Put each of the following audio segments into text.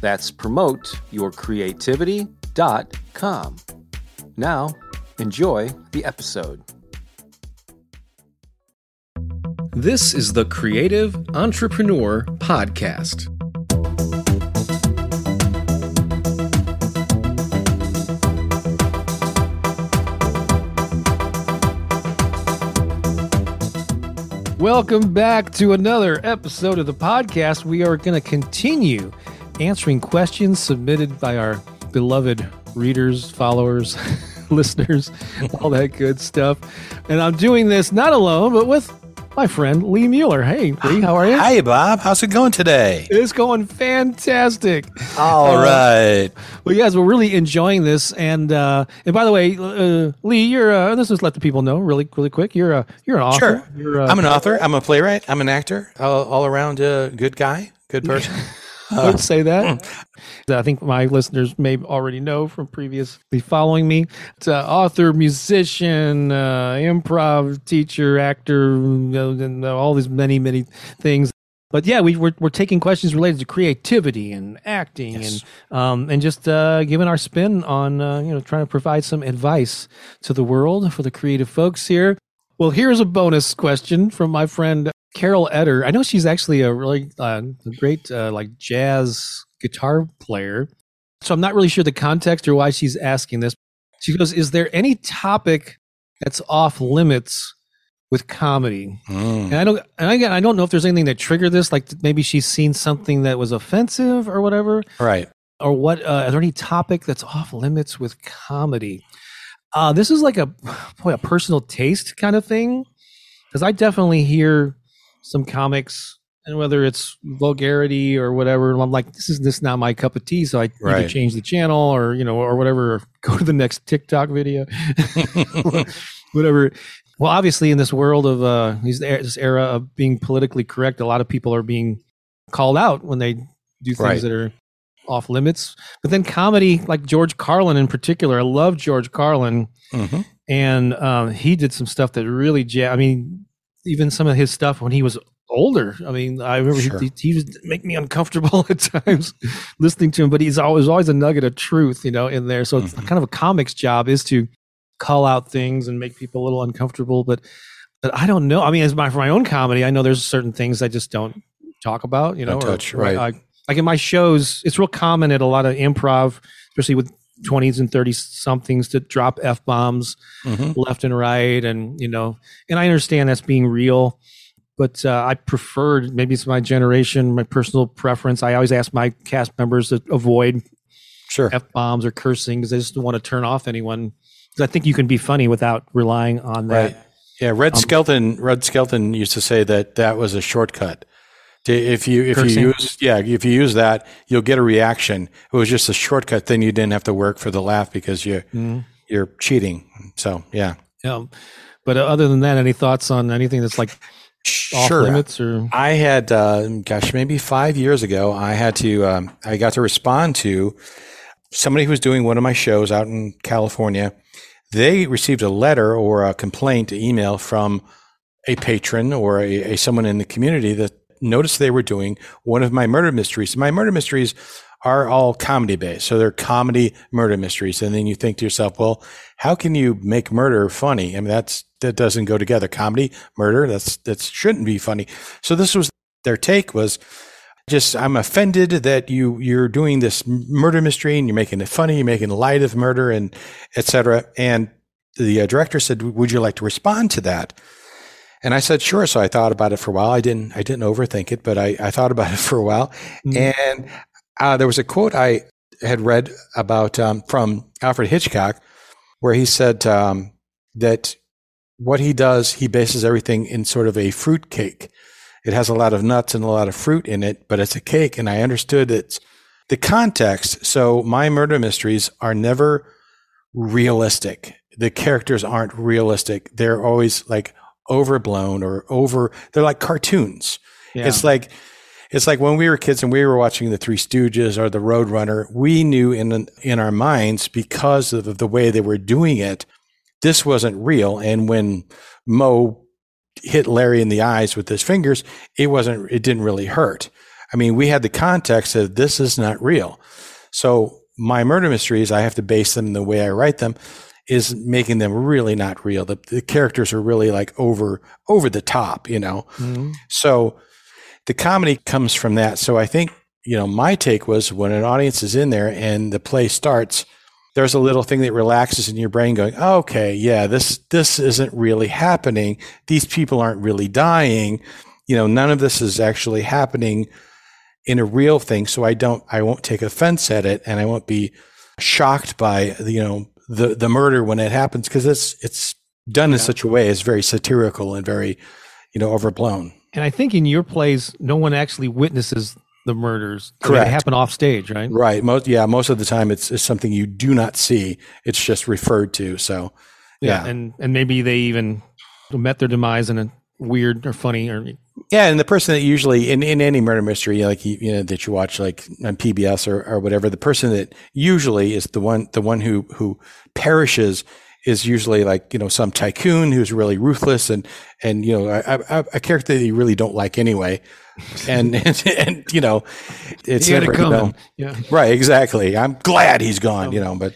That's promoteyourcreativity.com. Now, enjoy the episode. This is the Creative Entrepreneur Podcast. Welcome back to another episode of the podcast. We are going to continue answering questions submitted by our beloved readers, followers, listeners, all that good stuff. And I'm doing this not alone, but with my friend Lee Mueller. Hey, Lee, how are you? Hi, Bob. How's it going today? It's going fantastic. All uh, right. Well, guys, we're really enjoying this. And uh, and by the way, uh, Lee, you're uh, let's just let the people know really really quick. You're a you're an author. Sure. You're, I'm an author. I'm a playwright. I'm an actor. All, all around a good guy, good person. I would say that. I think my listeners may already know from previously following me. It's uh, author, musician, uh, improv teacher, actor, and all these many, many things. But yeah, we, we're, we're taking questions related to creativity and acting yes. and um, and just uh, giving our spin on uh, you know trying to provide some advice to the world for the creative folks here. Well, here's a bonus question from my friend Carol Eder. I know she's actually a really uh, great uh, like jazz guitar player. So I'm not really sure the context or why she's asking this. She goes, "Is there any topic that's off limits with comedy?" Mm. And I don't, and again, I don't know if there's anything that triggered this. Like maybe she's seen something that was offensive or whatever, right? Or what? Uh, is there any topic that's off limits with comedy? Uh, this is like a boy, a personal taste kind of thing because I definitely hear some comics and whether it's vulgarity or whatever i'm like this is this not my cup of tea so i right. either change the channel or you know or whatever or go to the next tiktok video whatever well obviously in this world of uh this era of being politically correct a lot of people are being called out when they do things right. that are off limits but then comedy like george carlin in particular i love george carlin mm-hmm. and um, he did some stuff that really ja- i mean even some of his stuff when he was older. I mean, I remember sure. he, he was make me uncomfortable at times listening to him, but he's always always a nugget of truth, you know, in there. So it's mm-hmm. kind of a comic's job is to call out things and make people a little uncomfortable. But but I don't know. I mean, as my for my own comedy, I know there's certain things I just don't talk about. You know, don't touch or, right. I, like in my shows, it's real common at a lot of improv, especially with 20s and 30 somethings to drop f bombs mm-hmm. left and right and you know and i understand that's being real but uh, i preferred maybe it's my generation my personal preference. I always ask my cast members to avoid sure. F bombs or cursing because i just don't want to turn off anyone. Because i think you can be funny without relying on that. Right. yeah red um, skelton red skelton used to say that that was a shortcut if you if Cursing. you use yeah if you use that you'll get a reaction. It was just a shortcut. Then you didn't have to work for the laugh because you mm. you're cheating. So yeah. Yeah. But uh, other than that, any thoughts on anything that's like off sure. limits or? I had uh, gosh maybe five years ago. I had to um, I got to respond to somebody who was doing one of my shows out in California. They received a letter or a complaint email from a patron or a, a someone in the community that noticed they were doing one of my murder mysteries. My murder mysteries are all comedy based. So they're comedy murder mysteries. And then you think to yourself, well, how can you make murder funny? I mean, that's, that doesn't go together. Comedy, murder, that's, that shouldn't be funny. So this was their take was just, I'm offended that you, you're doing this murder mystery and you're making it funny. You're making light of murder and etc. And the uh, director said, would you like to respond to that? And I said, sure. So I thought about it for a while. I didn't, I didn't overthink it, but I, I thought about it for a while. Mm-hmm. And uh, there was a quote I had read about um, from Alfred Hitchcock where he said um, that what he does, he bases everything in sort of a fruit cake. It has a lot of nuts and a lot of fruit in it, but it's a cake. And I understood it's the context. So my murder mysteries are never realistic. The characters aren't realistic. They're always like overblown or over. They're like cartoons. Yeah. It's like it's like when we were kids and we were watching the Three Stooges or the Roadrunner. We knew in in our minds because of the way they were doing it, this wasn't real. And when Moe hit Larry in the eyes with his fingers, it wasn't. It didn't really hurt. I mean, we had the context of this is not real. So my murder mysteries, I have to base them the way I write them is making them really not real. The, the characters are really like over over the top, you know. Mm-hmm. So the comedy comes from that. So I think you know my take was when an audience is in there and the play starts, there's a little thing that relaxes in your brain, going, oh, "Okay, yeah, this this isn't really happening. These people aren't really dying. You know, none of this is actually happening." in a real thing so i don't i won't take offense at it and i won't be shocked by you know the the murder when it happens because it's it's done in such a way it's very satirical and very you know overblown. And i think in your plays no one actually witnesses the murders. Correct. they happen off stage right? Right. Most yeah most of the time it's, it's something you do not see. It's just referred to so yeah, yeah. and and maybe they even met their demise in a weird or funny or yeah, and the person that usually in, in any murder mystery, like you, you know, that you watch like on PBS or, or whatever, the person that usually is the one the one who who perishes is usually like you know some tycoon who's really ruthless and and you know a, a, a character that you really don't like anyway, and and, and you know it's never, you know, yeah. Right exactly. I'm glad he's gone, um, you know, but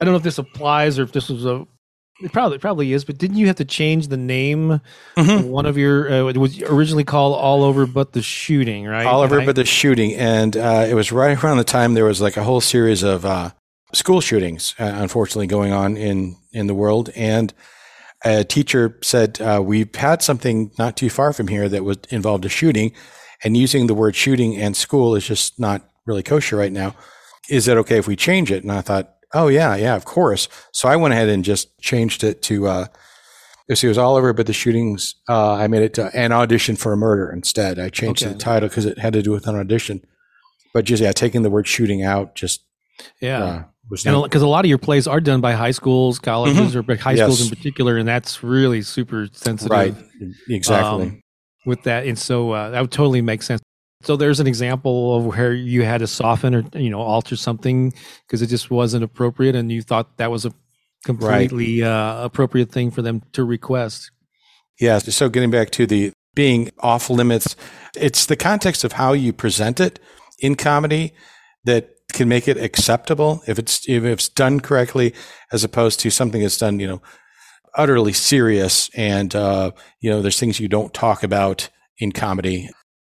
I don't know if this applies or if this was a it probably probably is, but didn't you have to change the name? Mm-hmm. One of your uh, it was originally called All Over But the Shooting, right? All Over But the Shooting, and uh, it was right around the time there was like a whole series of uh, school shootings, uh, unfortunately, going on in in the world. And a teacher said uh, we've had something not too far from here that was involved a shooting, and using the word shooting and school is just not really kosher right now. Is it okay if we change it? And I thought Oh yeah, yeah, of course. So I went ahead and just changed it to uh it was all over but the shootings uh I made it to an audition for a murder instead. I changed okay. the title because it had to do with an audition. But just yeah, taking the word shooting out just yeah. Uh, because a lot of your plays are done by high schools, colleges, mm-hmm. or high schools in particular, and that's really super sensitive. Right, exactly. Um, with that, and so uh, that would totally make sense. So there's an example of where you had to soften or you know alter something because it just wasn't appropriate, and you thought that was a completely right. uh, appropriate thing for them to request. Yeah. So getting back to the being off limits, it's the context of how you present it in comedy that can make it acceptable if it's if it's done correctly, as opposed to something that's done you know utterly serious and uh, you know there's things you don't talk about in comedy,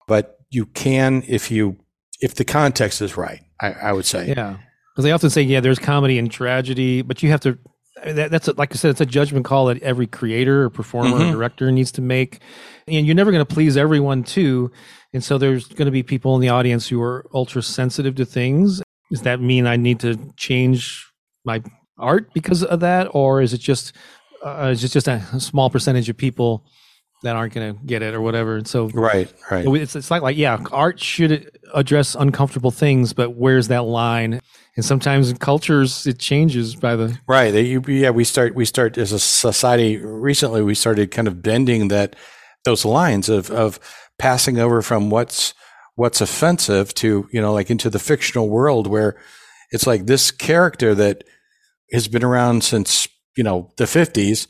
but you can if you if the context is right. I, I would say. Yeah, because they often say, yeah, there's comedy and tragedy, but you have to. That, that's a, like I said, it's a judgment call that every creator or performer mm-hmm. or director needs to make, and you're never going to please everyone too. And so there's going to be people in the audience who are ultra sensitive to things. Does that mean I need to change my art because of that, or is it just uh, is it just a small percentage of people that aren't going to get it or whatever. And so, right, right. It's, it's like, like, yeah, art should address uncomfortable things, but where's that line? And sometimes in cultures, it changes by the right. Yeah, we start, we start as a society recently, we started kind of bending that, those lines of, of passing over from what's, what's offensive to, you know, like into the fictional world where it's like this character that has been around since, you know, the fifties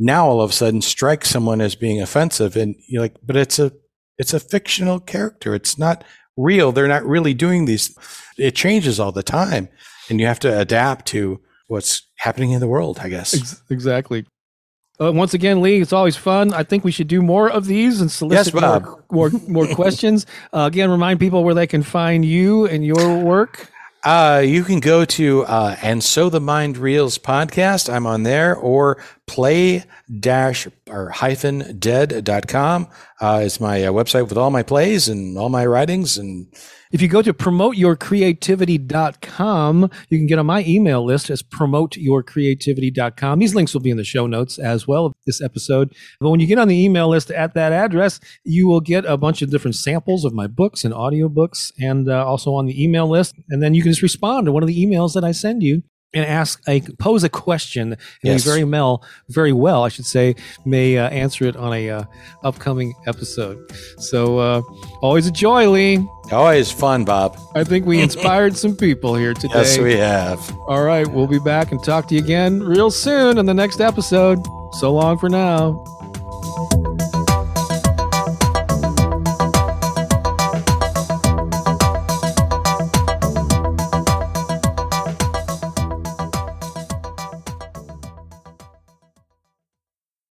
now all of a sudden strike someone as being offensive and you're like but it's a it's a fictional character it's not real they're not really doing these it changes all the time and you have to adapt to what's happening in the world i guess exactly uh, once again, Lee, it's always fun. I think we should do more of these and solicit yes, more, more, more questions. Uh, again, remind people where they can find you and your work. Uh, you can go to uh, and so the mind reels podcast. I'm on there or play dash or hyphen dead.com. uh, is my uh, website with all my plays and all my writings. And If you go to promoteyourcreativity.com, you can get on my email list as promoteyourcreativity.com. These links will be in the show notes as well of this episode. But when you get on the email list at that address, you will get a bunch of different samples of my books and audiobooks and uh, also on the email list. And then you can just respond to one of the emails that I send you and ask a pose a question and Yes. very well very well i should say may uh, answer it on a uh, upcoming episode so uh, always a joy lee always fun, Bob. i think we inspired some people here today Yes, we have. all right we'll be back and talk to you again real soon in the next episode so long for now